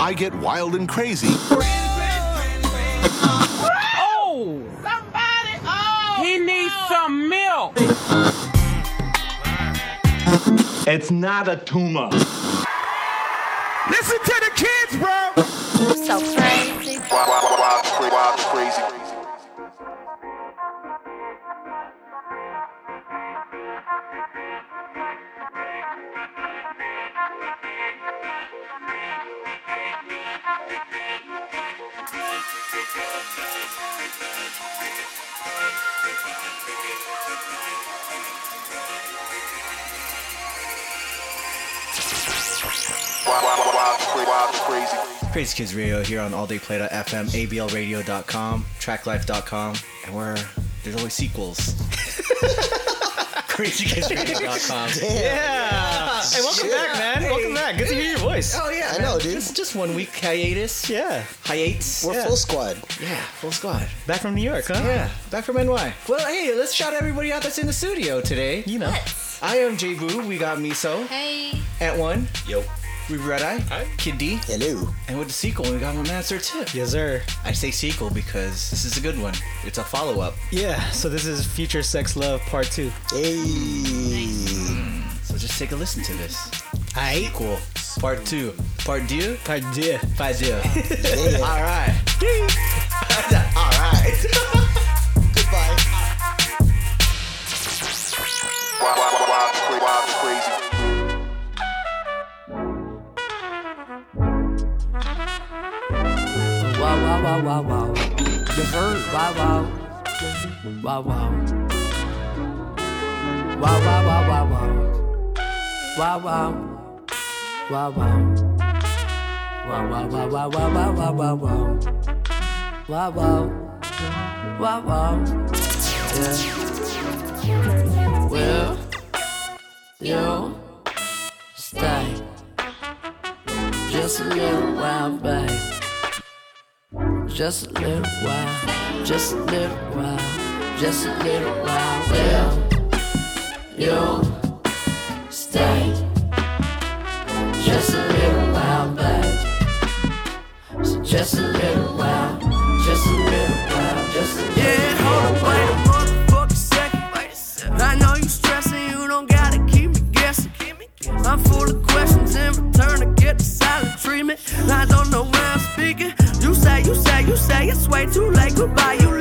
I get wild and crazy. Oh! Somebody! Oh! He needs some milk! It's not a tumor. Listen to the kids, bro! So crazy. Wild, wild, wild, wild, crazy. Wild, wild, wild, wild, crazy. Crazy Kids Radio here on All Day Play FM, ABLRadio.com, TrackLife.com, and where there's always sequels. CrazyKidsRadio.com. Yeah. Hey, welcome back, man. Welcome back. Good to hear your voice. Oh yeah, I know, dude. Just, just one week hiatus. Yeah. Hiatus. We're Yeah. full squad. Yeah, full squad. Back from New York, huh? Yeah, back from NY. Well, hey, let's shout everybody out that's in the studio today. You know. I am J Boo. We got Miso, Hey. At One, Yo. We Red Eye, Hi. Kid D, Hello. and with the sequel, we got my man Sir Tipp. Yes, sir. I say sequel because this is a good one. It's a follow up. Yeah. So this is Future Sex Love Part Two. Hey. So just take a listen to this. Aight. Sequel, part two. Part deux? Part deux. Part deux. Yeah. All right. All right. Goodbye. Wild, wild, wild, cra- wild, crazy. Wow, wow, wow. Yes, sir. Wow, wow. Wow, wow. Wow, wow, wow, wow, wow. Wow, wow. Wow, wow. Wow, wow, wow, wow, wow, wow, wow, wow, wow. Wow, wow. Wow, wow. Yeah. Well, you stay just a little while, babe. Just a little while, just a little while, just a little while. Well, you'll stay just a little while, babe. So just a little while, just a little while, just a little Yeah, hold on, wait a motherfucking second. Wait a second. I know you stressing, you don't gotta keep me guessing. I'm full of questions in return to get the silent treatment. I you say, it's way too late. Goodbye, you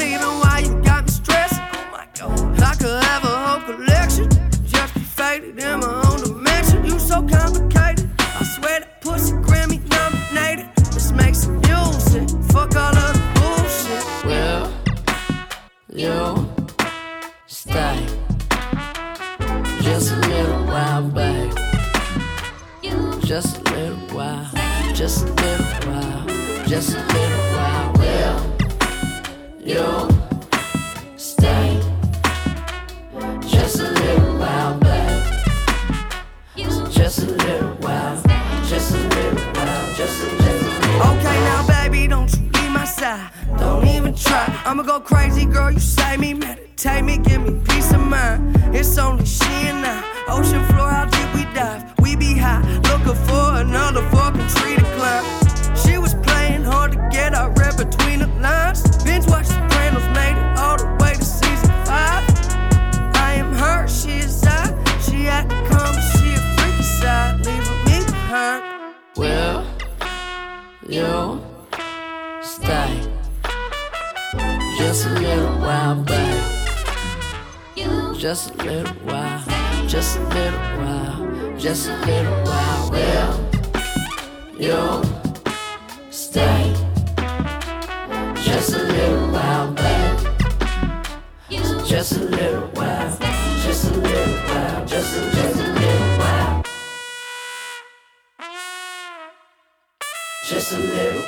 while, just a little while. Well, you stay just a little while, babe. Just a little while, just a little while, just a, just a little while.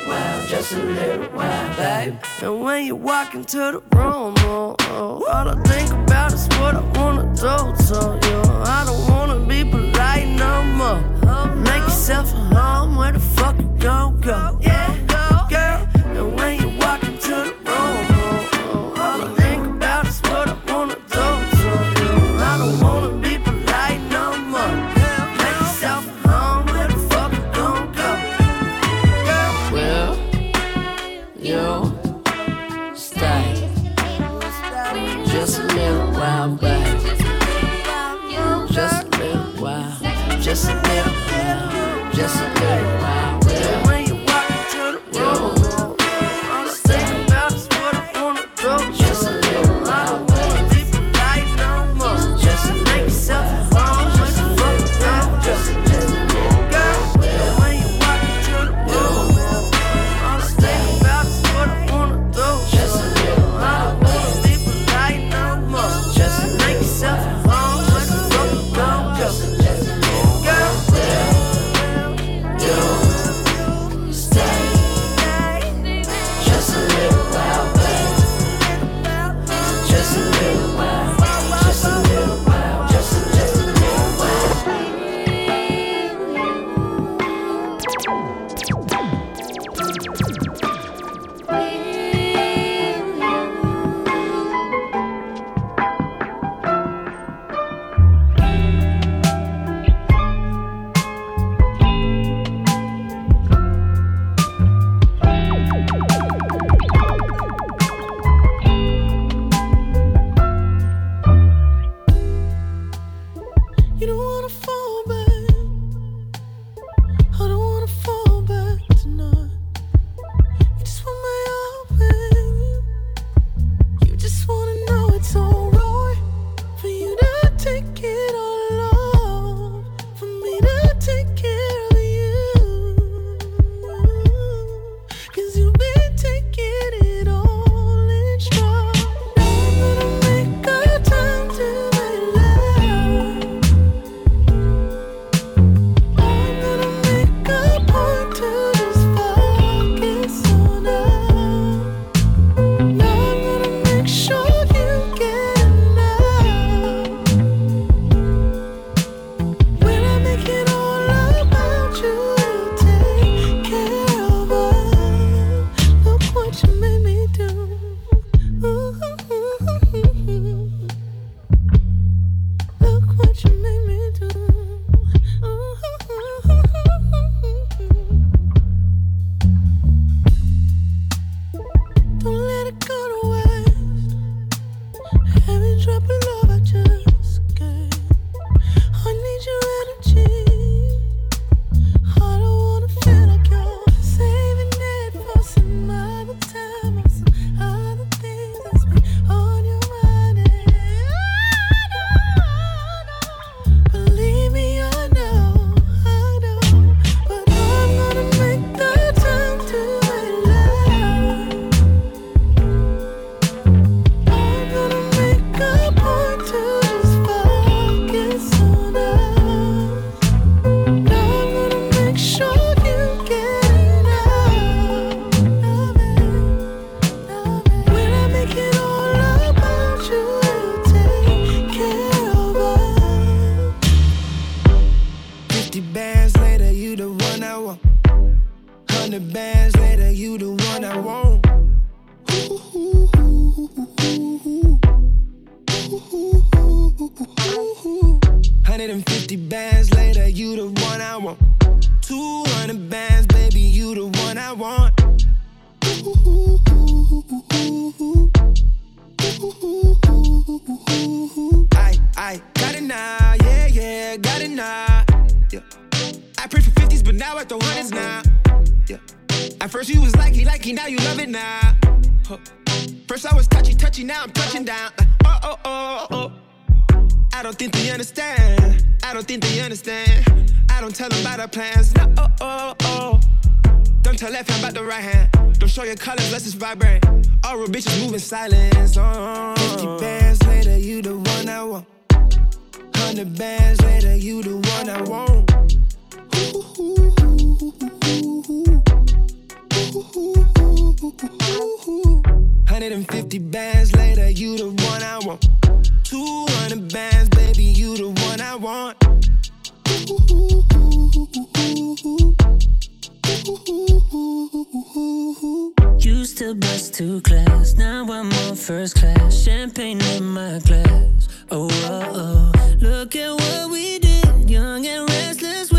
A just a little while, babe. And when you walk into the room, oh, oh, all I think about is what I wanna do to you. I don't wanna be polite no more. Make yourself a home, where the fuck you gon' go? Yeah, Fifty bands later, you the one I want. Hundred bands later, you the one I want. Hundred and fifty bands later, you the one I want. Two hundred bands, baby, you the one I want. I, I got it now, yeah, yeah, got it now. Yeah. I prayed for 50s, but now I throw hundreds now. Yeah. At first you was likey, likey, now you love it now. Huh. First I was touchy, touchy, now I'm touching down. Like, oh, oh, oh, oh. I don't think they understand. I don't think they understand. I don't tell them about our plans. No, oh, oh, oh, oh. Don't tell left hand about the right hand. Don't show your colors, let's just vibrate. All real bitches moving silence. Oh. 50 bands later, you the one I want. 100 bands later, you the one I want. Hundred and fifty bands later, you the one I want. Two hundred bands, baby, you the one I want. Used to bus to class, now I'm on first class. Champagne in my glass. Oh, oh, oh. Look at what we did. Young and restless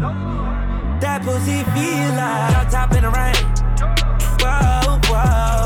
That pussy feel like top in the rain. Whoa, whoa.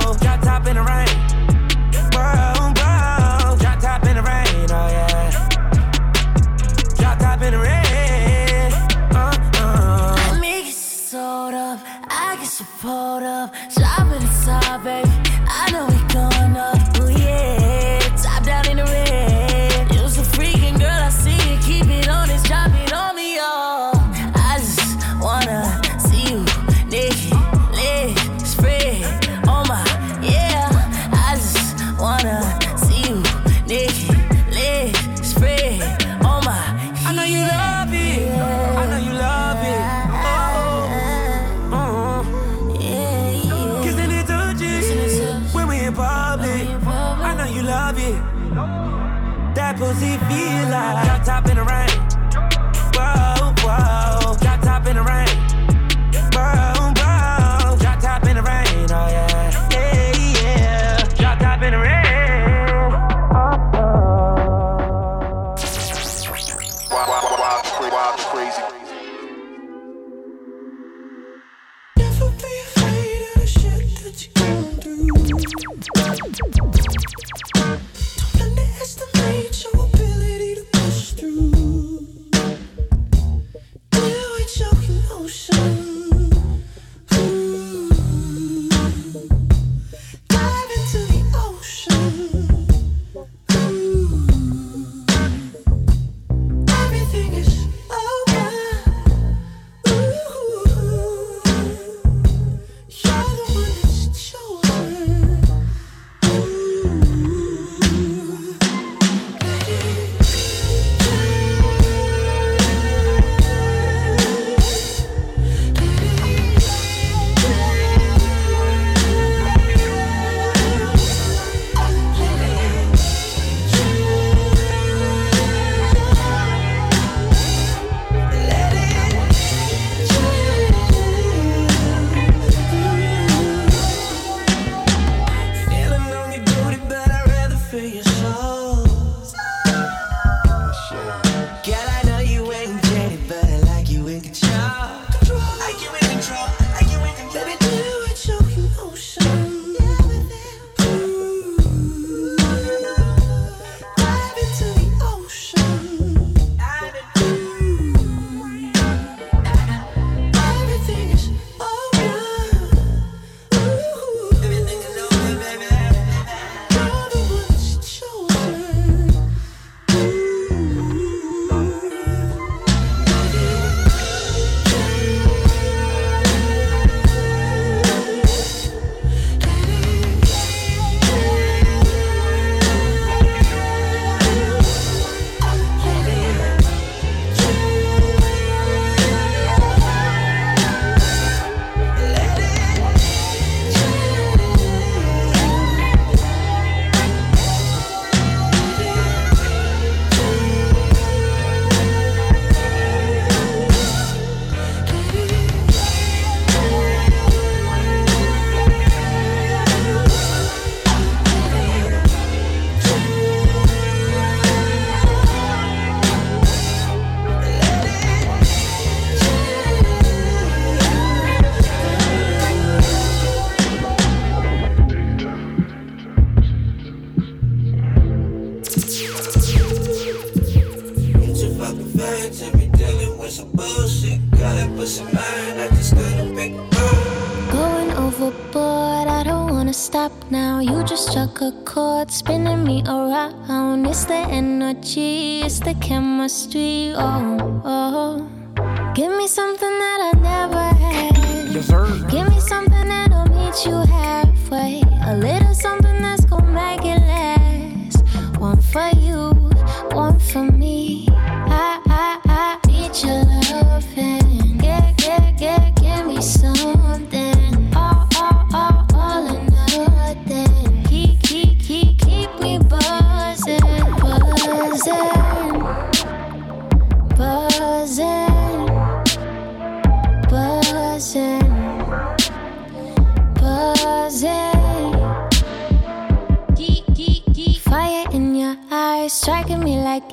energy, it's the chemistry. Oh, oh. Give me something that I never had. Dessert. Give me something that'll meet you halfway. A little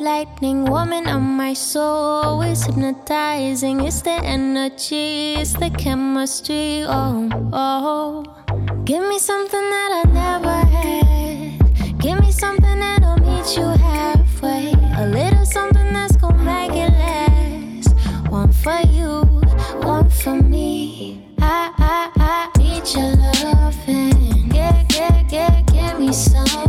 lightning woman on my soul. Always hypnotizing. It's the energy, it's the chemistry. Oh, oh. Give me something that I never had. Give me something that'll meet you halfway. A little something that's gonna make it last. One for you, one for me. I, I, I need your loving. Yeah, yeah, yeah, give me some.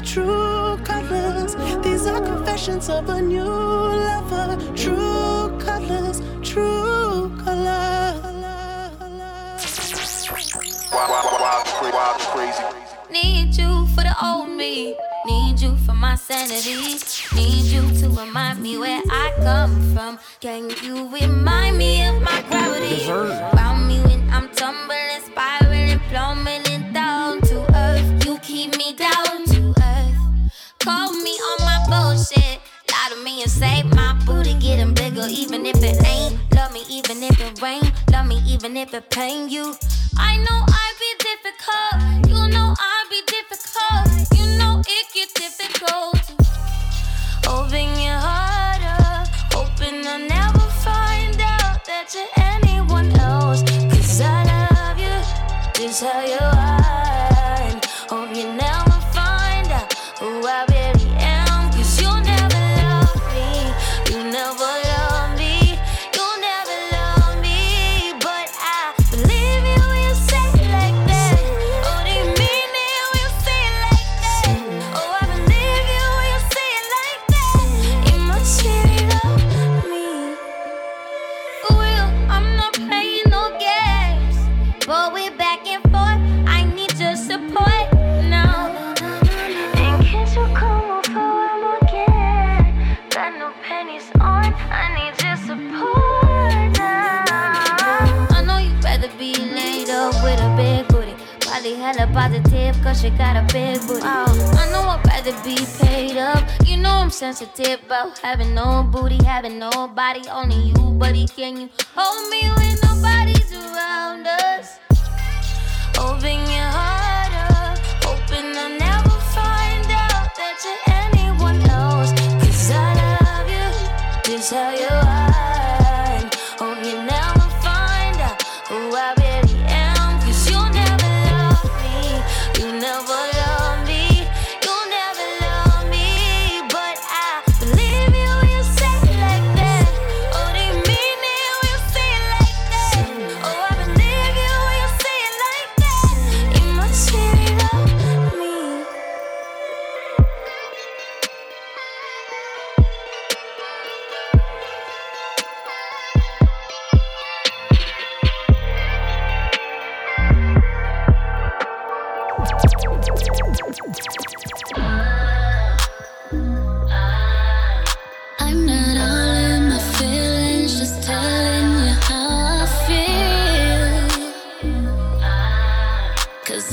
true colors. These are confessions of a new lover. True colors, true colors. Need you for the old me. Need you for my sanity. Need you to remind me where I come from. Can you remind me of my gravity? Dessert. even if it pain you. I know I be difficult. You know I be difficult. You know it get difficult. Open your heart up, hoping I never find out that you're anyone else. Cause I love you, this how you sensitive about having no booty, having nobody, only you, buddy. Can you hold me when nobody's around us? Open your heart up, hoping I'll never find out that you're anyone else. Cause I love you, this how you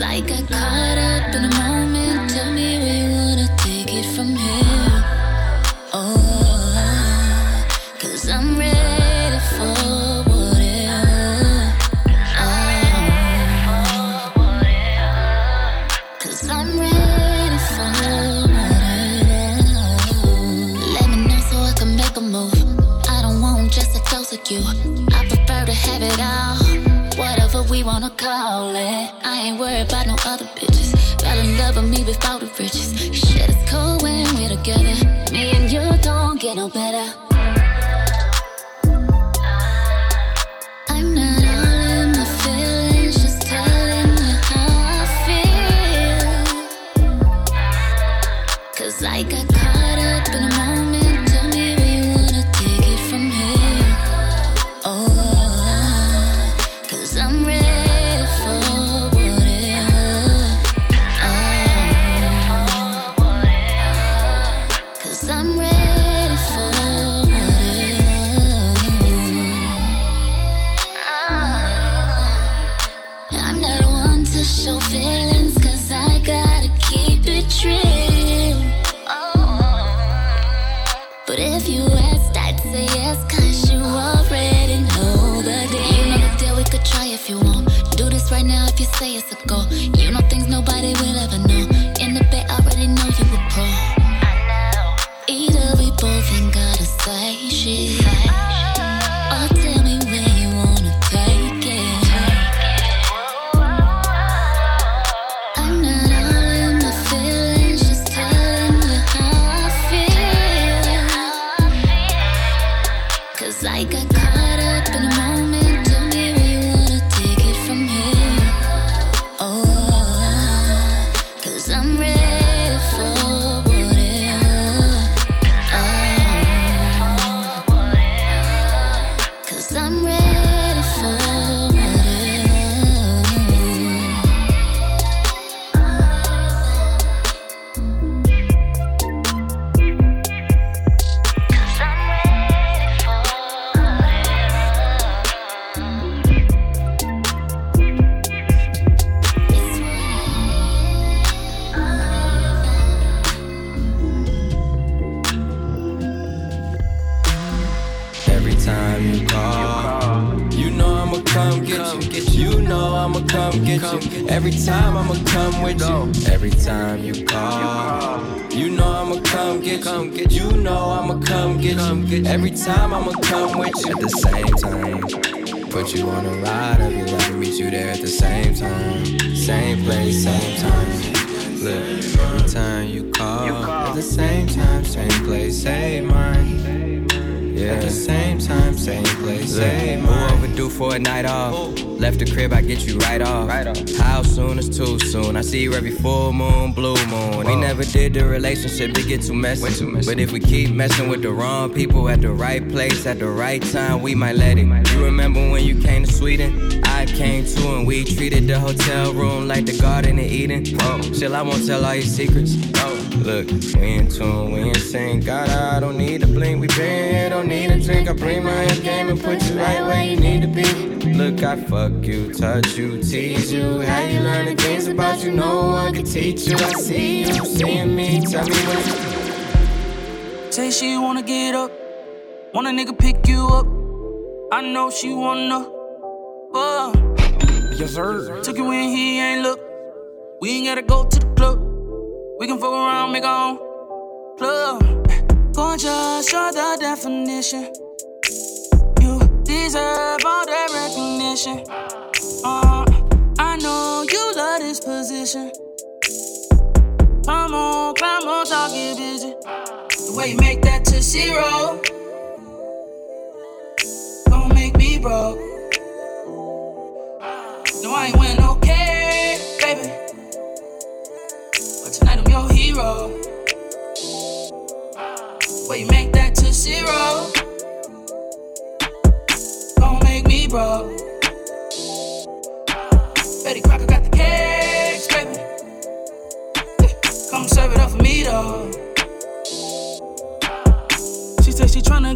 I got caught up in a moment. Tell me where you wanna take it from here. Oh, I'm ready for whatever. Oh, Cause I'm ready for whatever. Let me know so I can make a move. I don't want just a with you. gonna call it. I ain't worried about no other bitches. Fell in love with me without the riches. Shit is cold when we're together. Me and you don't get no better. Full moon, blue moon. We never did the relationship to get too messy. too messy. But if we keep messing with the wrong people at the right place at the right time, we might let it. You remember when you came to Sweden? I came too, and we treated the hotel room like the Garden of Eden. Whoa. Chill, I won't tell all your secrets. Oh look, we in tune, we in sync. God, I don't need a blink. We been here, don't need a drink. I bring my game and put you right where you need to be. Look, I fuck you, touch you, tease you. How you learn things about you no one can teach you. I see you, seeing me. Tell me what. Say she wanna get up, want a nigga pick you up. I know she wanna. Uh, yes, sir. Took you when he ain't look. We ain't gotta go to the club. We can fuck around, make our own club. Gorgeous, you're the definition. Deserve all that recognition. Uh, I know you love this position. Come on, climb on, talk get busy. The way you make that to zero. Don't make me broke.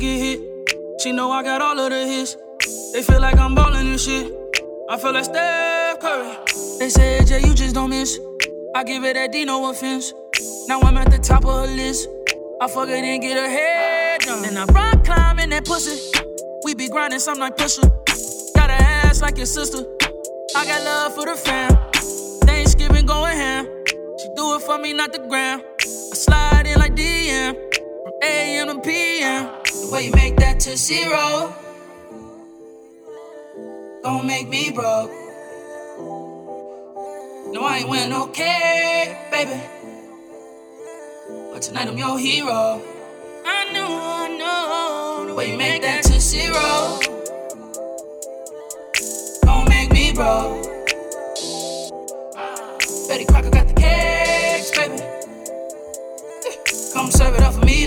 Get hit. She know I got all of the hits. They feel like I'm ballin' and shit. I feel like Steph Curry. They say, Jay, you just don't miss. I give it that D, no offense. Now I'm at the top of her list. I fuck it and get her head done. And I rock climbing that pussy. We be grinding some like pusher. Got a ass like your sister. I got love for the fam. Thanksgiving going ham. She do it for me, not the gram. I slide in like DM. From AM to PM. You make that to zero. Don't make me broke. No, I ain't win no cake, baby. But tonight I'm your hero. I know, I know. The way you make that to zero. Don't make me broke. Betty Crocker got the cakes, baby. Come serve it up for me,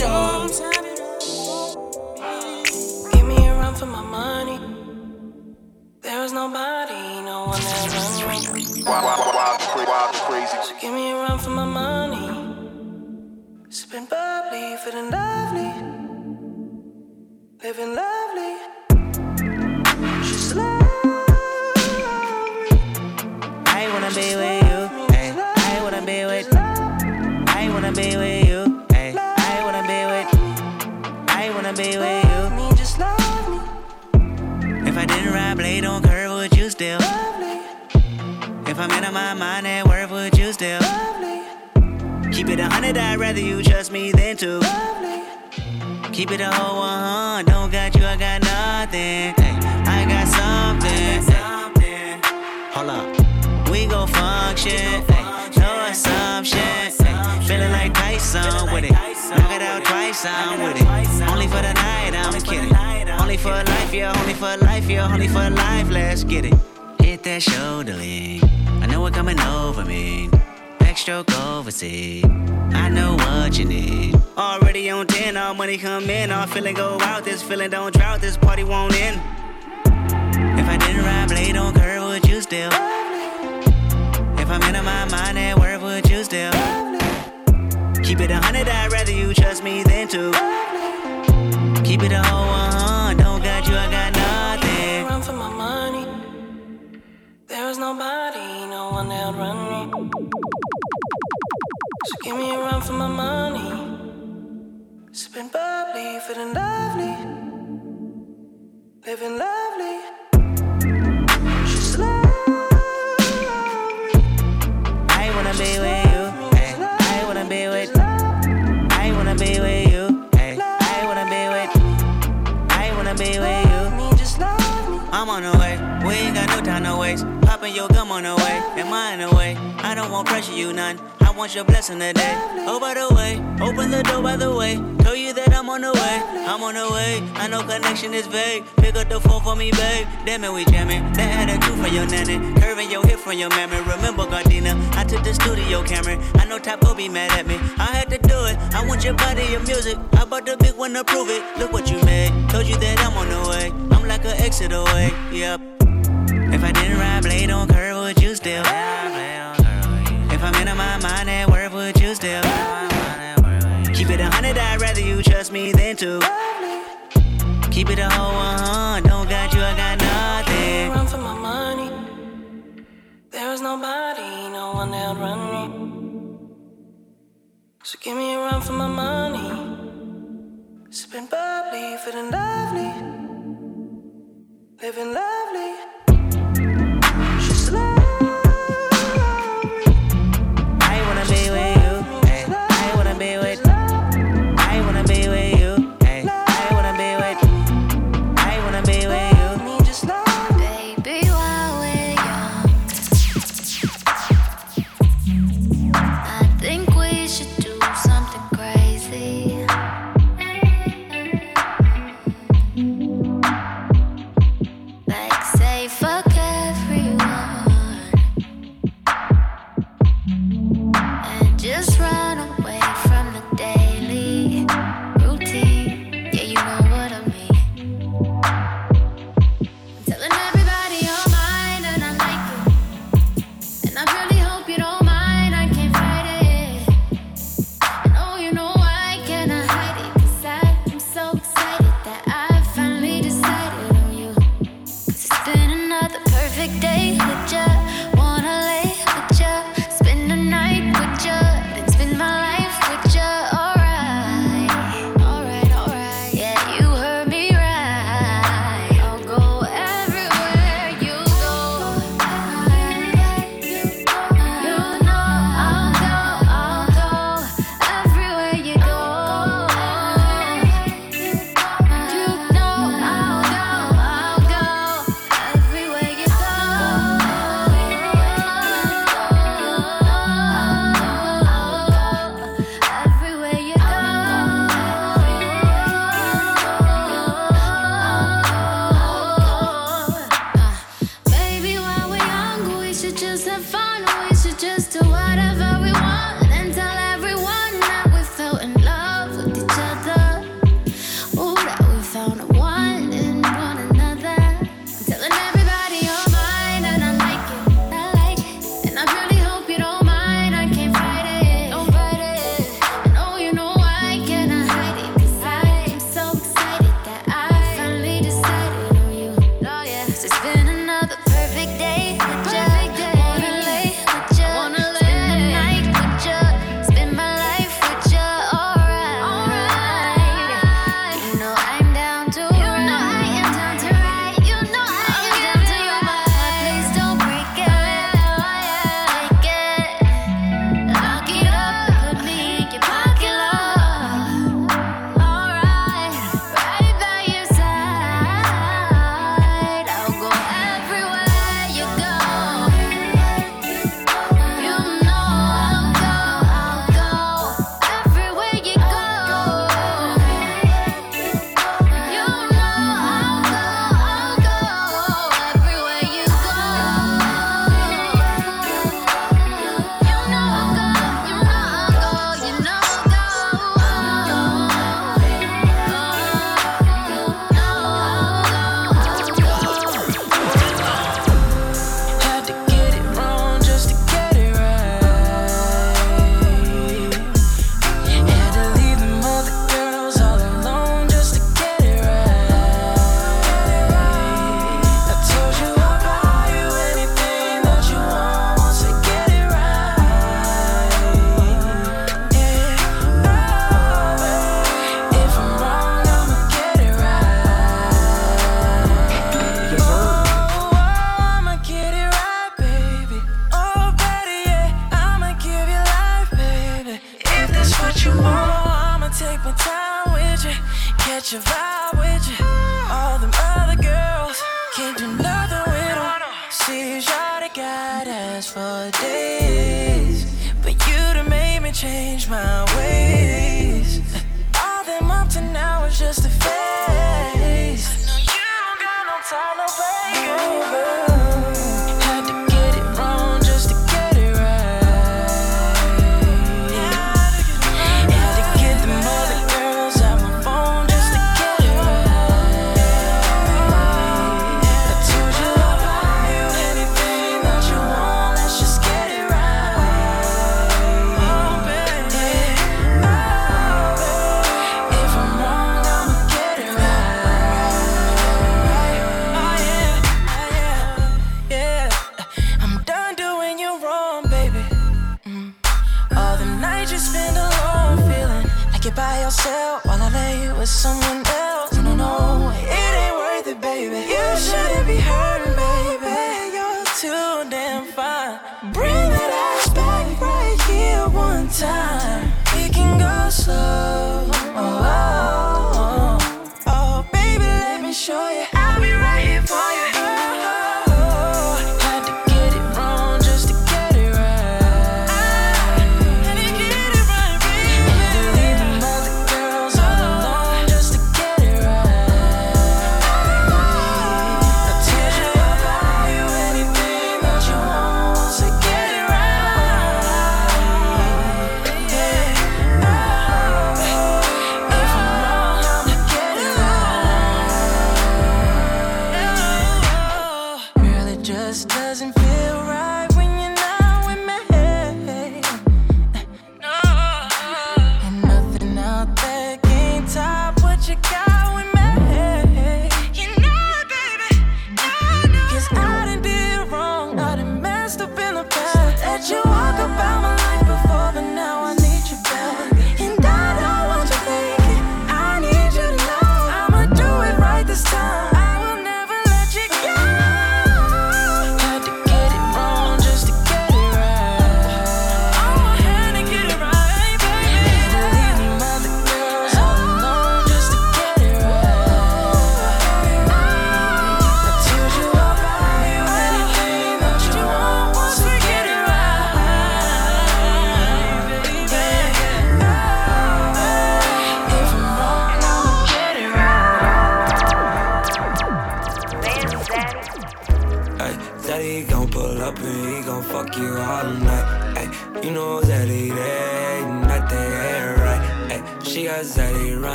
There is nobody, no one else run me. Wild, wild, wild, wild, crazy. So give me a run for my money. Sipping bubbly, feeling lovely. Living lovely. She's lovely. I wanna be with you. Ay, I wanna be with. I wanna be with you. Ay, I wanna be with. I wanna be with you. Me, just love me. If I didn't ride blade on curve, would you still? If I'm in my mind at work, would you still? Keep it a hundred, I'd rather you trust me than to. Keep it a whole one, don't got you, I got nothing. Hey, I got something. ay. Hold up, we gon' function. Hey, No assumption. ay. Feeling like Tyson with it. Knock it out twice, I'm with it. Only for the night, I'm kidding. Only for life, yeah, only for life, yeah, only for life, let's get it. Hit that shoulder lean. I know it coming over me. Backstroke overseas. I know what you need. Already on 10, all money come in. All feeling go out. This feeling don't drought. This party won't end. If I didn't ride blade on curve, would you still? If I'm in my mind at work, would you still? Keep it a hundred, I'd rather you trust me than to. Keep it a whole one, don't got you, I got nothing. Run for my money. There is nobody, no one that'll run me. So give me a run for my money. Sipping bubbly, feeling lovely. Living lovely. Lovely. ways. Popping your gum on the way, and mine away. I don't want pressure, you none. I want your blessing today. Oh, by the way, open the door, by the way. Tell you that I'm on the way, I'm on the way. I know connection is vague. Pick up the phone for me, babe. Damn it, we jamming. That attitude for your nanny. Curving your hip from your mammy. Remember, Gardena, I took the studio camera. I know Typo be mad at me. I had to do it. I want your body, your music. I bought the big one to prove it. Look what you made. Told you that I'm on the way. I'm like an exit away. Yep. If I didn't my blade on curve, would you still? If I'm in my mind at work, would you still? Keep it a hundred, I'd rather you trust me than to. Keep it a whole one, don't got you, I got nothing. Run for my money. There is nobody, no one that'll run me. So give me a run for my money. Sipping bubbly, feeling lovely, living lovely. you more. Oh, I'ma take my time with you, catch a vibe with you. All them other girls can't do nothing with them. See, y'all got ass for days, but you done made me change my ways. All them up to now is just a phase. I know you don't got no time to break over.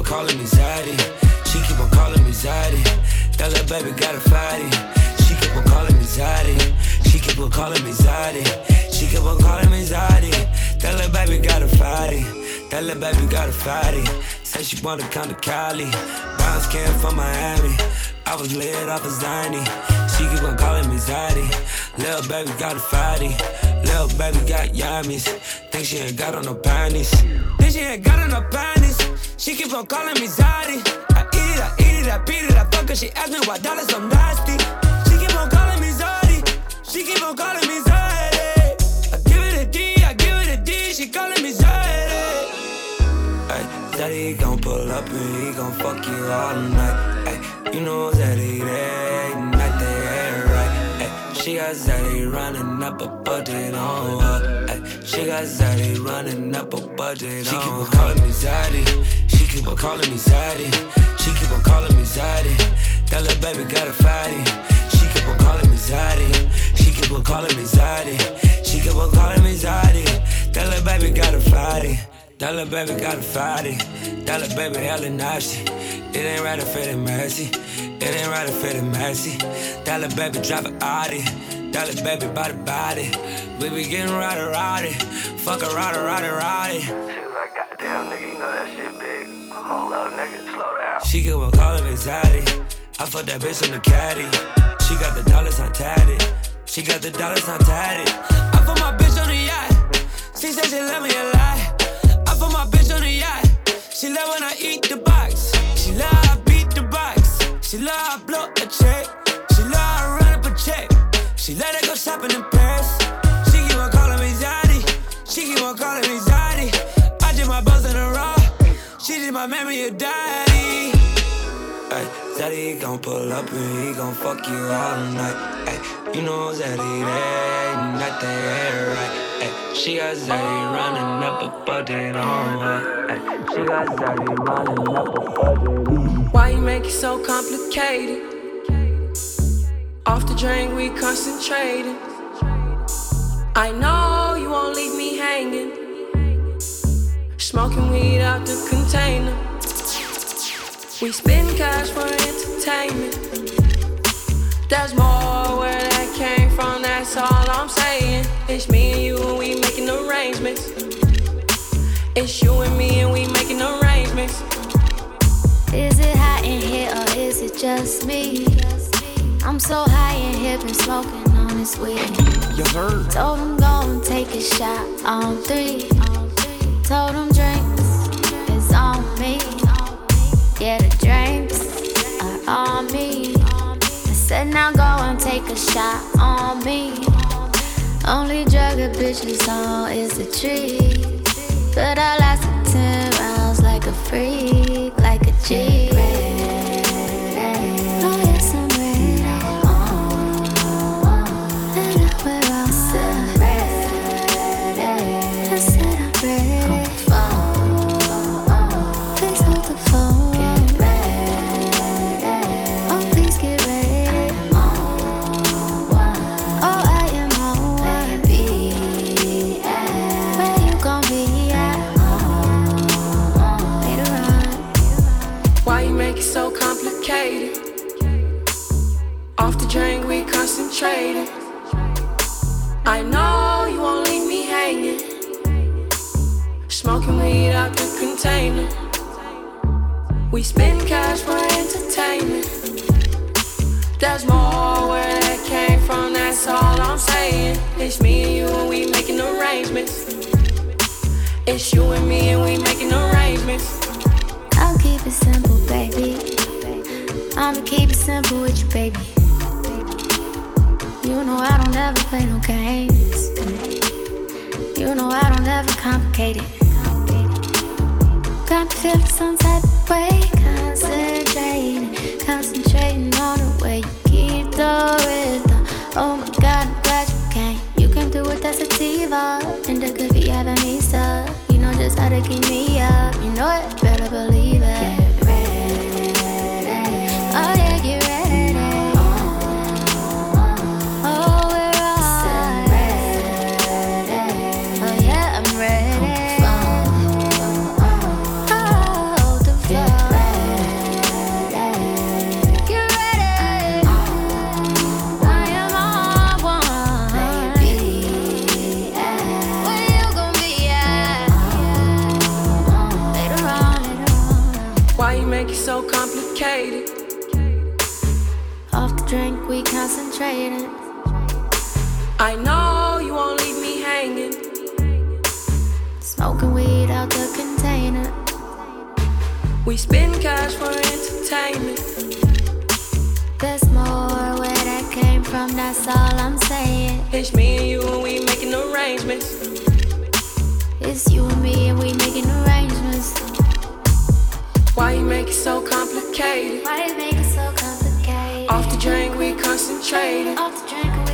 On calling me Zaddy. She keep on calling me Zaddy. That little baby got a fatty. She keep on calling me Zaddy. She keep on calling me Zaddy. She keep on calling me Zaddy. That little baby got a fatty. That little baby got a fatty. Say she wanna come to Cali. Brown skin from Miami. I was lit off a Zany. She keep on calling me Zaddy. Little baby got a fatty. Little baby got yummies. Think she ain't got on no panties. Think she ain't got on no panties. She keep on calling me Zaddy. I eat it, I eat it, I beat it, I fuck her. She ask me why dollars so nasty. She keep on calling me Zaddy. She keep on calling me Zaddy. I give it a D, I give it a D. She calling me Zaddy. Ay, Daddy gon' pull up and he gon' fuck you all night. Ay, you know Zaddy there ain't right. She got Zaddy running up a budget on her. She got Zaddy running up a budget she on her. She keep on calling me Zaddy. She keep on calling me Zaddy. She keep on calling me Zaddy. That little baby got a fatty. She keep on calling me Zaddy. She keep on calling me Zaddy. She keep on calling me Zaddy. That little baby got a fatty. That little baby got a fatty. That little baby hella nasty. It ain't right to fit it mercy. It ain't right to fit it mercy. That little baby drive a Audi. Little baby body body. We be getting rowdy rowdy. Fuck a rowdy rowdy rowdy. She was like, goddamn, nigga, you know that shit big. Hold up, nigga, slow down. She get one call of anxiety. I fuck that bitch in the caddy. She got the dollars on tatted. She got the dollars on tatted. I put my bitch on the yacht. She said she love me a lot. I put my bitch on the yacht. She love when I eat the box. She love I beat the box. She love I blow a check. She let her go shopping in Paris. She keep on calling me Zaddy. She keep on calling me Zaddy. I did my buzz in a raw. She did my memory of daddy. Ay, daddy gon' pull up and he gon' fuck you all night. Ay, you know Zaddy, there ain't nothing right. Ay, she got Zaddy running up a budget on her. She got Zaddy running up a budget. Why you make it so complicated? Off the drain, we concentrating. I know you won't leave me hanging. Smoking weed out the container. We spend cash for entertainment. There's more where that came from, that's all I'm saying. It's me and you, and we making arrangements. It's you and me, and we making arrangements. Is it hot in here or is it just me? I'm so high in here, been smoking on this weed. Yes, sir. Told him go and take a shot on three. Told him drinks is on me. Yeah, the drinks are on me. I said now go and take a shot on me. Only drug a bitch is on is a tree. But I lasted 10 rounds like a freak, I know you won't leave me hanging. Smoking weed out the container. We spend cash for entertainment. There's more where that came from, that's all I'm saying. It's me and you, and we making arrangements. It's you and me, and we making arrangements. Why you make it so complicated? Why you make it so complicated? Off the drink, we concentrating. Off the drink,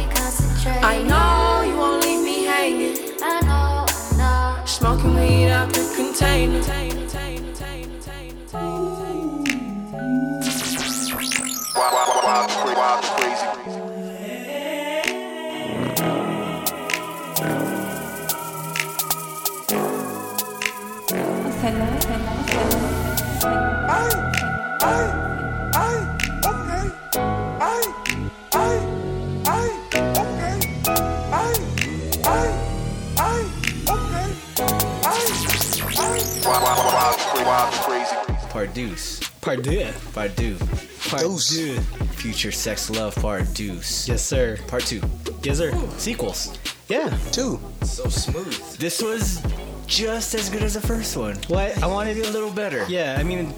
we. I know you won't leave me hanging. I know, I know. Smoking weed out the container. Wild, wild, wild, cra- wild, crazy. Wild, cra- wild, crazy. Pardeuce. Pardue. Pardue. Pardue. Future Sex Love Pardeuce. Yes, sir. Part two. Yes, sir. Sequels. Yeah. Two. So smooth. This was just as good as the first one. What? I wanted it a little better. Yeah, I mean,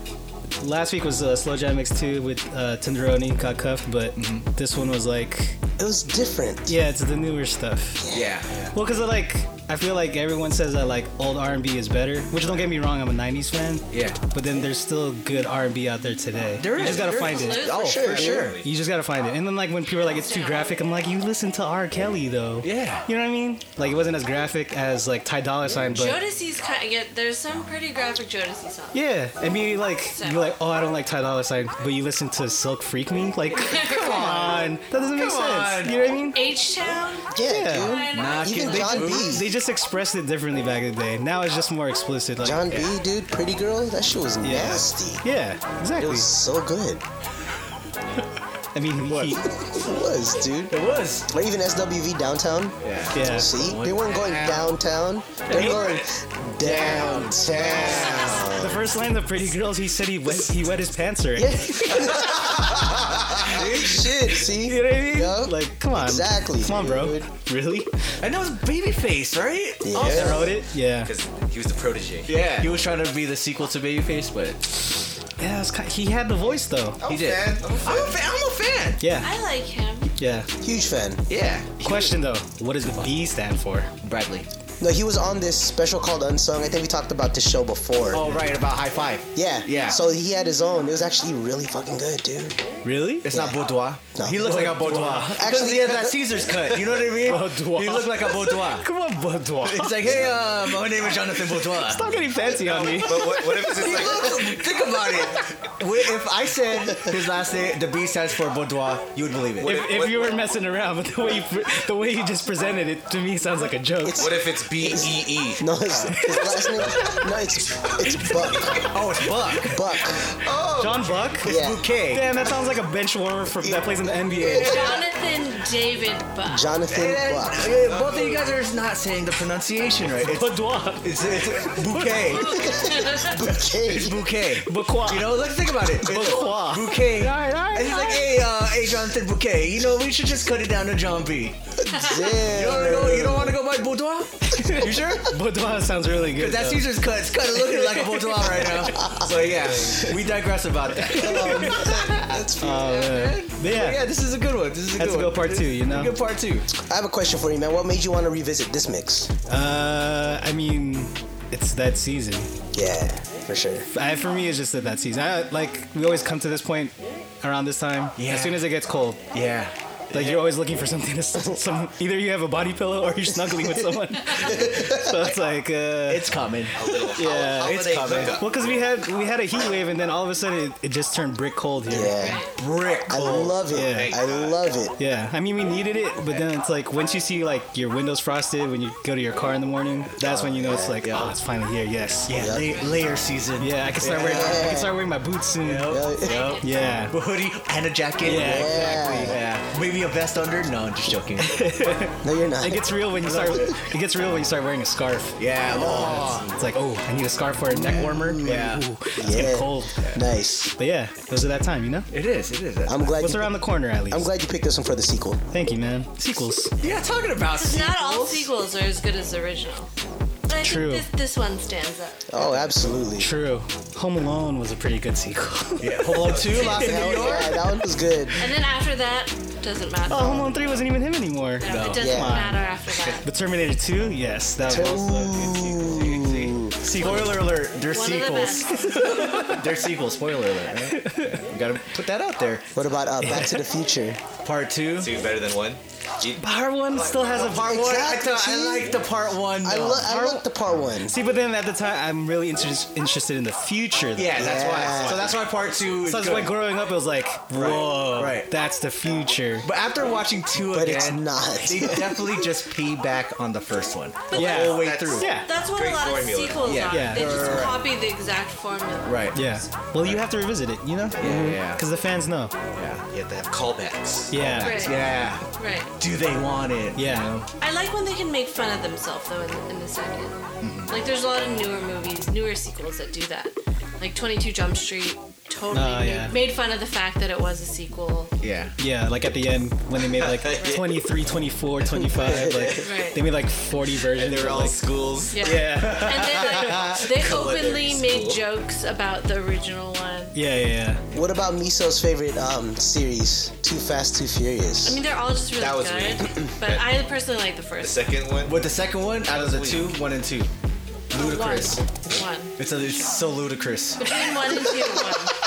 last week was uh, Slow Jam Mix 2 with uh, Tenderoni, Got Cuff, but this one was like. It was different. Yeah, it's the newer stuff. Yeah. Well, because like, I feel like everyone says that like old R&B is better, which don't get me wrong, I'm a '90s fan. Yeah. But then there's still good R&B out there today. There you is, just gotta there find is. it. Oh, for sure, sure. You just gotta find it. And then like when people are like it's too graphic, I'm like you listen to R. Kelly though. Yeah. You know what I mean? Like it wasn't as graphic as like Ty Dolla Sign, but Jodeci's kind of, yeah, there's some pretty graphic Jodeci songs. yeah. I mean like you're like oh I don't like Ty Dolla Sign, but you listen to Silk Freak Me, like come on, that doesn't make Come sense. on. You know what I mean? H Town. Yeah, Knock Even they, Jon B. They just expressed it differently back in the day. Now it's just more explicit. Like, Jon B, dude, Pretty Girl, that shit was Yeah. nasty. Yeah, exactly. It was so good. I mean, he, It was, dude. It was. Or even SWV downtown. Yeah. Yeah. See, they weren't going downtown. They're going downtown. The first line of Pretty Girls, he said he wet, he wet his pants already. Good shit. See, You know what I mean? Yeah. Like, come on. Exactly, Come on, bro. dude. Really? And that was Babyface, right? Yeah. Oh, they wrote it? Yeah. Because he was the protege. Yeah. He was trying to be the sequel to Babyface, but Yeah, it was kind he had the voice though. he did. I'm a fan. I'm a fan. Yeah. I like him. Yeah. Huge fan. Yeah. Question though, what does the B stand for? Bradley. No, he was on this special called Unsung. I think we talked about this show before. Oh, right, about Hi-Five. Yeah. Yeah. So he had his own. It was actually really fucking good, dude. Really? It's not Boudoir. No. He looks like a Boudoir. Actually, Actually- he has that Caesar's cut. You know what I mean? Boudoir. He looked like a Boudoir. Come on, Boudoir. It's like, hey, uh, my name is Jonathan Boudoir. Stop getting fancy on me. But what, what if it's just like. Think about it. What- If I said his last name, the B stands for Boudoir, you would believe it. If, if you were messing around, but the way you pre- the way you just presented it to me sounds like a joke. What if it's B E E? No, his, his last name. No, it's it's Buck. Oh, it's Buck. Buck. Oh, John Buck? Yeah. Bouquet. Damn, that sounds like a bench warmer from, that plays in the NBA. Jonathan David Buck. Jonathan And, Buck. uh, both of you guys are not saying the pronunciation right. It's, Boudoir. it's, it's bouquet. Bouquet. It's bouquet. Bouquet. You know, let's think about it. It's Bouquet. Bouquet. Alright, alright, And he's like, hey, uh, hey, Jonathan Bouquet. You know, we should just cut it down to Jon B. You don't want to go? You don't want to go by Boudoir? You sure? Boudoir sounds really good. Because that though. Caesar's cut, it's kind of looking like a boudoir right now. So yeah, we digress about that. That's Oh, man. But But yeah, yeah, this is a good one. This is a That's good a good one. part two, you know? Good part two. I have a question for you, man. What made you want to revisit this mix? Uh, I mean, it's that season. Yeah, for sure. I, for me, it's just that that season. I, like we always come to this point around this time. Yeah. As soon as it gets cold, Yeah. Like you're always looking for something to some. Either you have a body pillow or you're snuggling with someone. so it's like, uh, It's coming. yeah, It's holiday coming. Well, because we had we had a heat wave, and then all of a sudden it, it just turned brick cold here. Yeah. Brick. I love it. Yeah. I love it. Yeah, I mean we needed it, but then it's like once you see like your windows frosted when you go to your car in the morning, that's when you know it's like, oh, it's finally here. Yes. Yeah, la- layer season. Yeah, I can start wearing I can start wearing my boots soon. Yeah. Yeah. A hoodie and a jacket. Yeah, exactly. Yeah. Maybe a vest under. No, I'm just joking. No, you're not. It gets real when you start. It gets real when you start wearing a scarf. Yeah. Oh. It's like, oh, I need a scarf for a neck warmer. Mm, yeah. Ooh, it's Yeah. getting cold. Nice. But yeah, those are that time, you know. It is. It is. I'm glad. What's you, around the corner at least? I'm glad you picked this one for the sequel. Thank you, man. Sequels. Yeah, talking about Because not all sequels. sequels are as good as the original. But I True. think this, this one stands up. Oh, absolutely. True. Home Alone was a pretty good sequel. Yeah. Home Alone 2, Lost in Hell New York. yeah, that one was good. And then after that, doesn't matter. oh, Home Alone 3 wasn't even him anymore. No, It doesn't Yeah. matter after that. The Terminator 2, yes, that was also a good sequel. Ooh. Spoiler alert, they're One of the sequels. they're sequels, spoiler alert, right? You gotta put that out there. What about uh, Back to the Future? Part two. Two better than one. You- Part 1 still has a Part one, I, Exactly, thought, I like the part one. I, though. lo- I like the part one. See, but then at the time, I'm really inter- interested in the future. though. yeah, that's Yeah. why. So that's why part two is So it's good. like growing up, it was like, whoa, right. that's the future. But after watching two But again, it's not. they definitely just piggyback on the first one. The Yeah. whole way That's- through. Yeah. That's what Great a lot formula. of sequels Yeah. are. Yeah. They just Right, right, right. copy the exact formula. Right. Yeah. Well, you have to revisit it, you know? Yeah, yeah. Because the fans know. Yeah. You have to have callbacks. Yeah. Right. Yeah. Right. Do they want it? Yeah. You know? I like when they can make fun of themselves though in the, in the 2nd mm-hmm. Like there's a lot of newer movies, newer sequels that do that. Like 22 Jump Street totally Oh, made, yeah. made fun of the fact that it was a sequel. Yeah. Yeah, like at the end when they made like 23, 24, 25, like Right. they made like 40 versions. They were all like, schools. Yeah. Yeah. And then like, they openly Culinary made jokes about the original one. Yeah, yeah, yeah. What about Miso's favorite um series, Too Fast, Too Furious? I mean, they're all just really That was good. but I personally like the first. The second one? With the second one, out of the two, one and two. Ludicrous. One. It's, a, it's so ludicrous. Between one and two, one.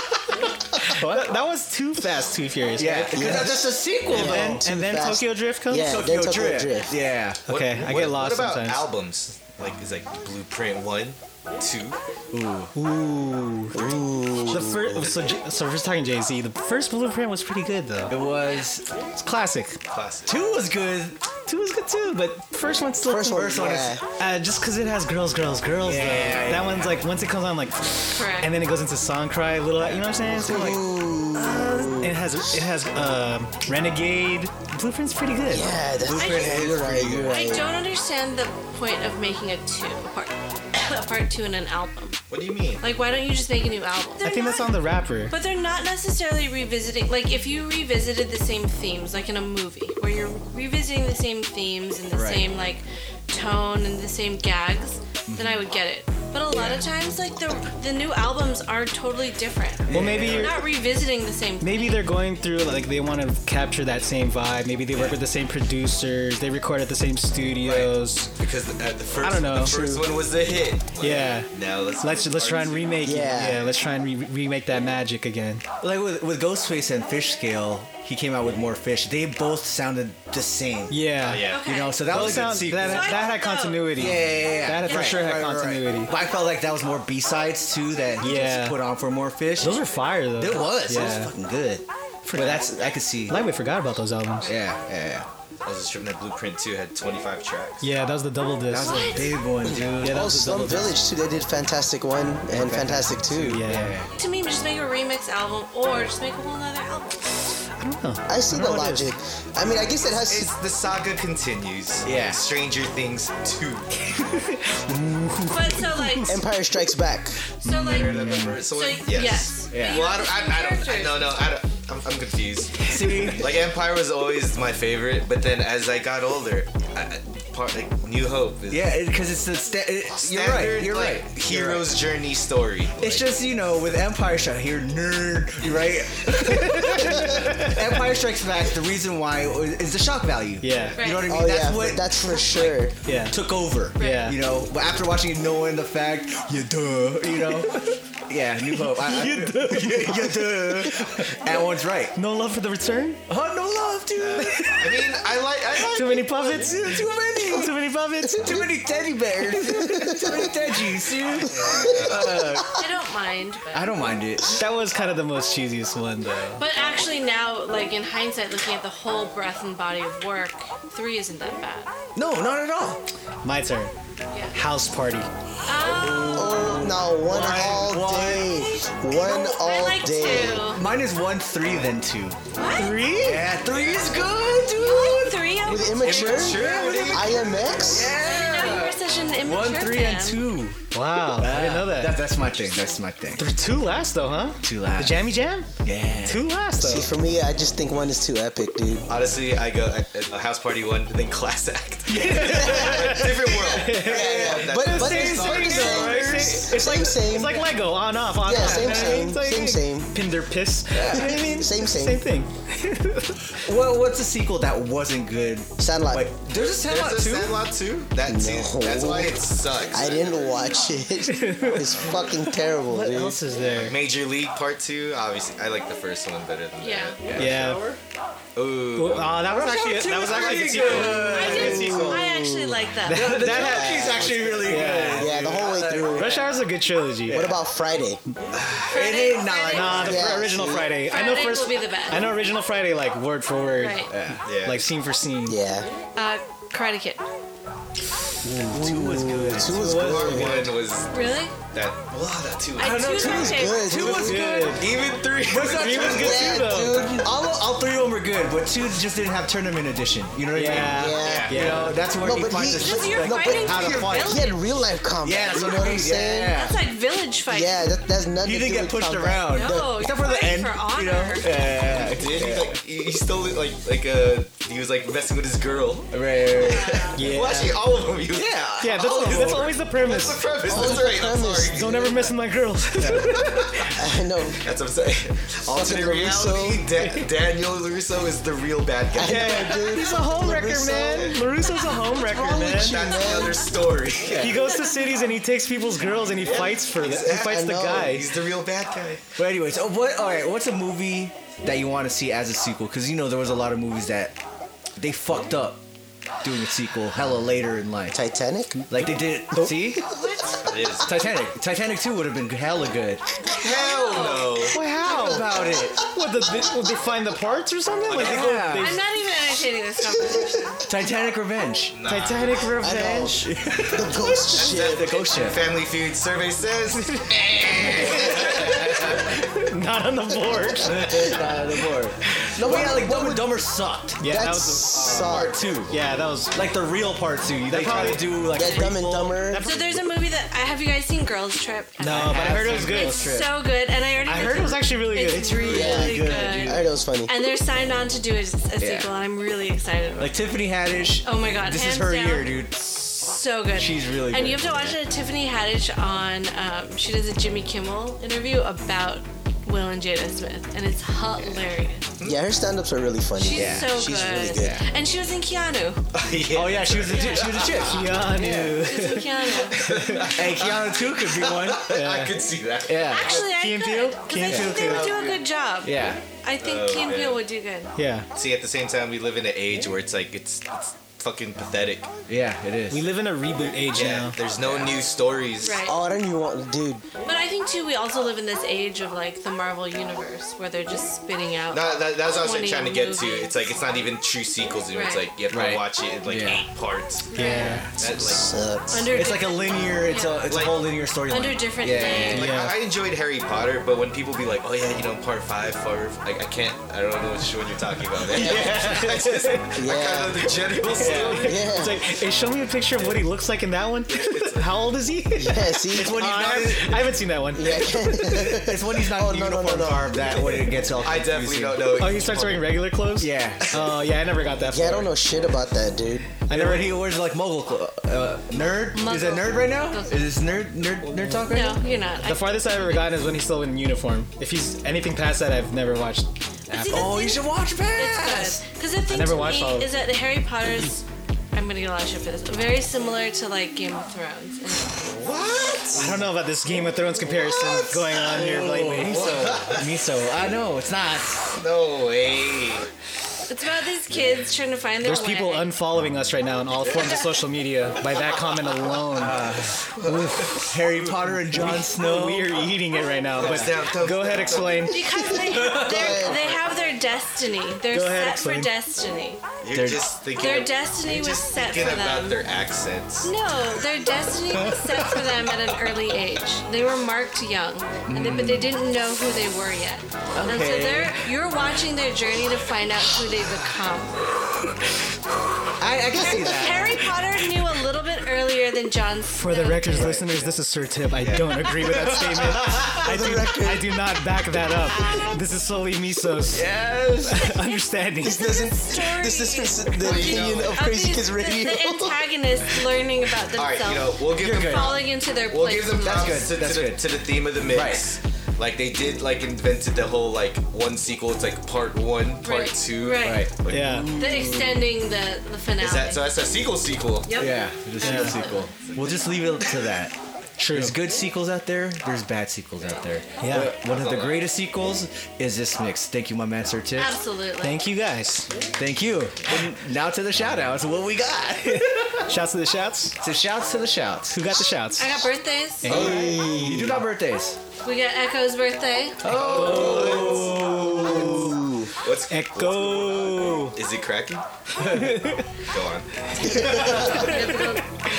What? That was Too Fast, Too Furious. Yeah, right? because that's a sequel And though. then, and then Tokyo Drift comes. Yeah, Tokyo, Drift. Yeah. Okay, I get lost What about sometimes. albums? Like, is like Blueprint one, two? Ooh. Ooh. The first, so, J- so we're just talking Jay Z. The first Blueprint was pretty good though. It was. It's classic. Classic. Two was good. Two was good too, but first one's still First one, first one is uh, just because it has girls, girls, girls. Yeah, though. yeah, that one's like once it comes on, like, Correct. and then it goes into song cry, little. You know what I'm saying? So like, uh, it has it has um Renegade. Blueprint's pretty good. Yeah, that's Blueprint yeah, you're right. You're right. I don't understand the point of making a two a part, a part two in an album. What do you mean? Like, why don't you just make a new album? I think that's on the rapper. But they're not necessarily revisiting. Like, if you revisited the same themes, like in a movie, where you're revisiting the same themes and the Right. same like tone and the same gags, then I would get it. But a lot of times, like the the new albums are totally different. Well, maybe They're you're- not revisiting the same. Maybe they're going through like they want to capture that same vibe. Maybe they work with the same producers. They record at the same studios. Because the, uh, the first, I don't know. the first one was the hit. Yeah. Now let's Let's let's try and remake Yeah. it. Yeah, let's try and re- remake that magic again. Like with, with Ghostface and Fishscale, he came out with more fish. They both sounded the same. Yeah. Oh, yeah. You know, so that Those was a good sound- sequel. that, that had continuity. Yeah, yeah, yeah, yeah. That for Right, sure had right, right, right. continuity. But I felt like that was more B-sides too that he Yeah. just put on for more fish. Those are fire though. It was. It Yeah. was fucking good. But that's I could see. Lightweight forgot about those albums. Yeah, yeah, yeah. I was just tripping that Blueprint 2 had 25 tracks. Yeah, that was the double disc. That was a big one, dude. Yeah, that Oh, was the Slum. Village too. They did Fantastic One and Fantastic Two. Yeah, yeah, yeah. To me, just make a remix album or just make a whole nother album. I. I see I the don't know what it logic. I mean, I guess it has. It's the saga continues. Yeah. Stranger Things 2. But so like, Empire Strikes Back. so like, Better than the first so one? yes. Yeah. Well, I don't. I, I don't. I, no, no. I don't. I'm, I'm confused. See, like Empire was always my favorite, but then as I got older, I, I- part like New Hope. Is Yeah, because it's the sta- it, you're right. You're like, right. Hero's journey story. It's just you know with Empire Strikes here nerd, you right? Empire Strikes Back. The reason why is the shock value. Yeah. You know what I mean? Oh that's yeah, what that's for sure. Yeah. took over. Yeah. You know, but after watching it, knowing the fact, you duh. You know. Yeah, New Hope. I, I, You duh. yeah, you duh. And one's right. No love for the return. Oh, no love, dude. I mean, I like. I like Too many puppets. Too many. Too many puppets. Too many teddy bears. Too many teddies, dude. Uh, I don't mind, but. I don't mind it. That was kind of the most cheesiest one though. But actually, now, like in hindsight, looking at the whole breadth and body of work, three isn't that bad. No, not at all. My turn. Yeah. House party. Oh no, one all day, one I all like day. two. Mine is one three then two. What? Three? Yeah, three is good, You dude. like three? I With was- immature, Immaturity. IMX. I didn't know you were such an immature One, three, and two. Wow, I didn't know that. That, that's my thing. That's my thing. Th- two last though, huh? Two last. The. Jammy Jam. Yeah. Two last though. See, for me, I just think one is too epic, dude. Honestly, I go a, a house party one, then class act. Different world. But, but Same, it's same, right? same, Same- It's like same. it's like Lego, on off, on Yeah, off. same, you know what same, like- same, same. Pinder piss. You know what I mean? Same, same. Same thing. What, what's a sequel that wasn't good? Sandlot. Wait, there's a Sandlot There's a too. Sandlot 2? That too. No. That's why it sucks. I didn't watch it. It's fucking terrible, What dude. else is there? Major League Part 2, obviously, I like the first one better than Yeah. that. Yeah. Ooh. Well, uh, that was actually that was actually a good sequel. I Good did. sequel. I actually like that. That, The that had- trilogy's actually really Yeah. good. Yeah, the whole way through. Rush Hour is a good trilogy. What about Friday? It ain't not like Nah, the Yeah, original see? Friday. I know first. will be the best. I know original Friday like word for word, Right. Yeah. like scene for scene. Yeah. Uh, Karate Kid. Two was good. Two was Part good. 1 was Really? That. Well, that 2 I was two Two was good. Two was good. Even 3 Three was good Yeah, too though. dude. All, all three of them were good, but two just didn't have tournament edition. You know what Yeah. I mean? Yeah. You know, that's where No, he finds he- the Because you're No, but how to fight. He had real life combat. Yeah, that's you what know I what I'm saying? yeah. That's like village fight. Yeah, that, that's nothing He to didn't get pushed combat. around. No, Except for the fighting end. for You know? honor. Yeah. Did he like he, he stole like like uh he was like messing with his girl. Right, right, Yeah. Well, actually, all of them. He Yeah. Yeah, that's, that's always the premise. That's the premise. Always That's the right. I'm premise. sorry. Don't ever mess with my girls. I know. That's what I'm saying. Alternate LaRusso. reality. Da- Daniel LaRusso is the real bad guy. Yeah, dude. he's a home wrecker, man. LaRusso's a home wrecker, man. That's the other story. He goes to cities and he takes people's girls and he fights for them. He fights the I guy. He's the real bad guy. But anyways, oh, what? All right, what's a movie that you want to see as a sequel? Because you know there was a lot of movies that they fucked up doing a sequel hella later in life. Titanic? Like they did. Oh. See, It is. Titanic. Titanic 2 would have been hella good. Hell no. Why, how? Think about it. What, the, they, would they find the parts or something? Like Yeah. they, I'm not even entertaining this conversation. Titanic Revenge. Titanic Revenge. The ghost ship. The ghost ship. Family Feud survey says eh. Not on the board. not on the board. No, but yeah, like Dumb and Dumber sucked. Yeah, that That's was Part sucked. two. yeah, that was Like the real part two. They try probably- to do like That Dumb and prequel. Dumber. So there's a movie that I have you guys seen Girls Trip? no, but I heard it was good. It's so good, and I already. I heard it was actually really good. It's really Yeah, good. good, I heard it was funny. And they're signed on to do a, a sequel, Yeah. and I'm really excited. About it. Like Tiffany Haddish. Oh my God, This is her down. year, dude. so good. She's really And you have to watch it. Tiffany Haddish on. Um, she does a Jimmy Kimmel interview about Will and Jada Smith, and it's hilarious. Yeah, her stand-ups are really funny. She's yeah, so she's good. really good. And she was in Keanu. Oh, oh yeah, she was a she was a chick. Keanu. She was in Keanu. Hey, Keanu too could be one. I could see that. Yeah. Actually, I Key and could. Peele? Because Key I think Peele they would do a good job. Yeah. I think Oh, Key and. Peele would do good. Yeah. See, at the same time, we live in an age where it's like it's, it's fucking pathetic. Yeah, it is. We live in a reboot age Yeah, now. there's no new stories. Right. Oh, I don't even want, dude. But I think too, we also live in this age of like the Marvel universe where they're just spitting out. No, that, that's what I was 20 trying to get to. movies. It's like it's not even true sequels anymore. It's Right. like you have to Right. watch it in like Yeah. eight parts. Yeah. That, like, Sucks. Under It's like a linear. It's a it's Like- a whole linear storyline. under different Yeah, names. Like, Yeah. I, I enjoyed Harry Potter, but when people be like, "Oh yeah, you know, part five, part," like I can't, I don't know which one you're talking about. Man. I just, I kind of the general story. Yeah. It's like, hey, show me a picture of what he looks like in that one. How old is he? Yeah, see? It's when Uh, he's I, not. haven't, I haven't seen that one. Yeah. It's when he's not Oh, in no, no, uniform no, no. garb that when it gets all. I definitely confusing. don't know. Oh, he starts wearing regular clothes? Yeah. Oh, yeah, I never got that far. yeah, I don't know shit about that, dude. I never. when he wears like mogul clothes. Uh, nerd? Is it Muggle. nerd right now? Is this nerd nerd nerd talk right No, now? you're not. The farthest I've ever gotten is when he's still in uniform. If he's anything past that, I've never watched. But see, Oh, you should watch It's Pass. good. Because the thing never to watched all me of it. is that the Harry Potter's. I'm gonna get a lot of shit for this. Very similar to like Game of Thrones. What? I don't know about this Game of Thrones comparison going on here lately. Miso. Miso. I know it's not. No way. It's about these kids trying to find their way. There's people unfollowing us right now on all forms of social media by that comment alone. Ah. Harry Potter and Jon Snow. we are eating it right now. But go ahead, explain. because they they're, they have their destiny. They're Go ahead, set for explain. destiny. You're They're- just thinking. Their of- destiny you're was just set thinking for about them. their accents. No, their destiny was set for them at an early age. They were marked young, and they, but they didn't know who they were yet. And so Okay. they're you're watching their journey to find out who they become. I, I can see that. Harry Potter knew a little bit earlier than Jon For the Snow records, did. listeners, this is Sir Tipp. I don't agree with that statement. I do, I do not back that up. This is solely Miso's Yes. understanding. This doesn't. This is the opinion of Of Crazy these- Kids the- Radio. The, antagonists learning about themselves. All right, themselves, you know, we'll give You're them good. falling into their We'll place. give them in props life. to, That's to, the, good. to the theme of the mix. Like they did, like invented the whole like one sequel. It's like part one, part Right, two. right. Like, Yeah. The extending the the finale. Is that so? That's a sequel. Sequel. Yep. Yeah, just Yeah. a sequel. We'll just leave it to that. True. There's good sequels out there. There's bad sequels out there. Yeah. But one of the greatest sequels is this mix. Thank you, my man, Sir Tipp. Absolutely. Thank you guys. Thank you. And now to the shout outs. What we got? Shouts to the shouts. To shouts to the shouts. Who got the shouts? I got birthdays. Hey. You do not birthdays. We got Echo's birthday. Oh. What's Echo. Is it cracking? Go on.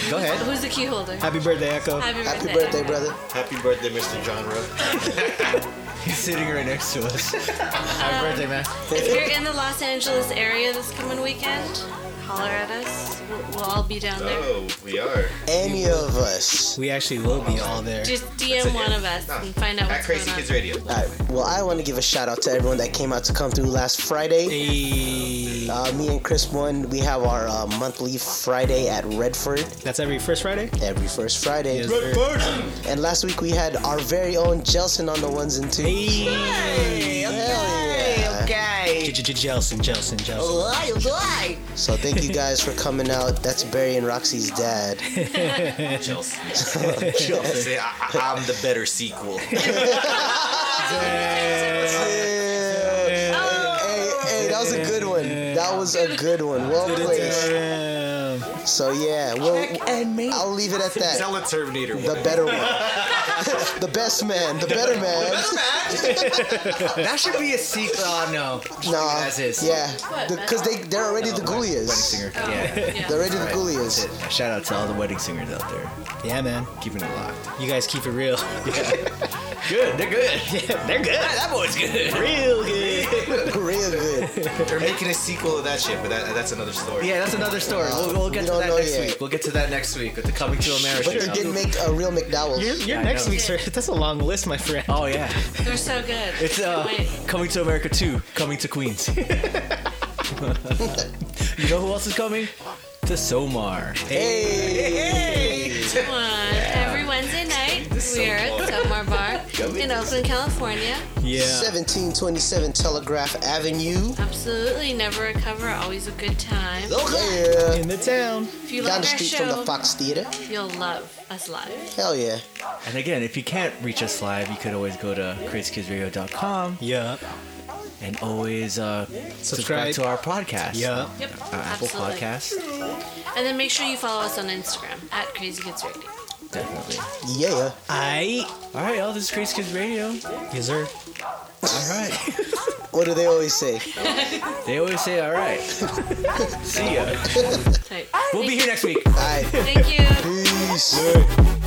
Go ahead. Who's the key holder? Happy birthday, Echo. Happy birthday. Happy birthday, brother. Happy birthday, Mr. John Rowe. He's sitting right next to us. Happy birthday, man. If you're in the Los Angeles area this coming weekend, holler at us. We'll, we'll all be down there. Oh, we are. Any of us. We actually will be all there. Just DM one of us and find out what's going on. Radio. All right. Well, I want to give a shout out to everyone that came out to come through last Friday. Uh, me and Chris won. We have our uh, monthly Friday at Redford. That's every first Friday. Every first Friday. Yes, sir. Redford. And last week we had our very own Jelson on the ones and twos. Hey, Hell yeah. okay. Jelson, Jelson, Jelson. So thank you guys for coming out. That's Barry and Roxy's dad. Chelsea. Chelsea. I, I- I'm the better sequel. Hey, hey, that was a good one. That was a good one. Well played. So yeah, we'll, I'll leave it at that. Tell a Terminator. The better one. the best man. The better man. that should be a sequel. Oh no. Nah, As is. yeah, because they they're already the Wedding Goulias. singer. Oh, yeah. They're already the Right. Goulias. That's. Shout out to all the wedding singers out there. Yeah, man. Keeping it locked. You guys keep it real. Good. They're good. Yeah, they're good. That boy's good. Real good. Real good. They're making a sequel of that shit, but that, that's another story. Yeah, that's another story. We'll, we'll get We to don't that know next yet. week. We'll get to that next week with the Coming to America. But they did make a real McDowell's. Your, your I next know. week's that's a long list, my friend. Oh yeah, They're so good. it's uh, Wait. Coming to America 2, Coming to Queens. you know who else is coming? To Somar. Hey. Come on. Every Wednesday night, we are at Somar Bar in Oakland, California. Yeah. 1727 Telegraph Avenue. Absolutely, never a cover, always a good time. Yeah. In the town. If you Down love the our street show, from the Fox Theater. you'll love us live. Hell yeah. And again, if you can't reach us live, you could always go to crazykidsradio.com Yeah. and always uh, subscribe. Subscribe. to our podcast. Yeah. Yep, Our Apple absolutely. Podcast. And then make sure you follow us on Instagram at Crazy Kids Radio. Definitely. Yeah. I. All right, y'all. This is Crazy Kids Radio. Yes, sir. All right. What do they always say? they always say, all right. See ya. Tight. We'll be here next week. All right. Thank you. Peace.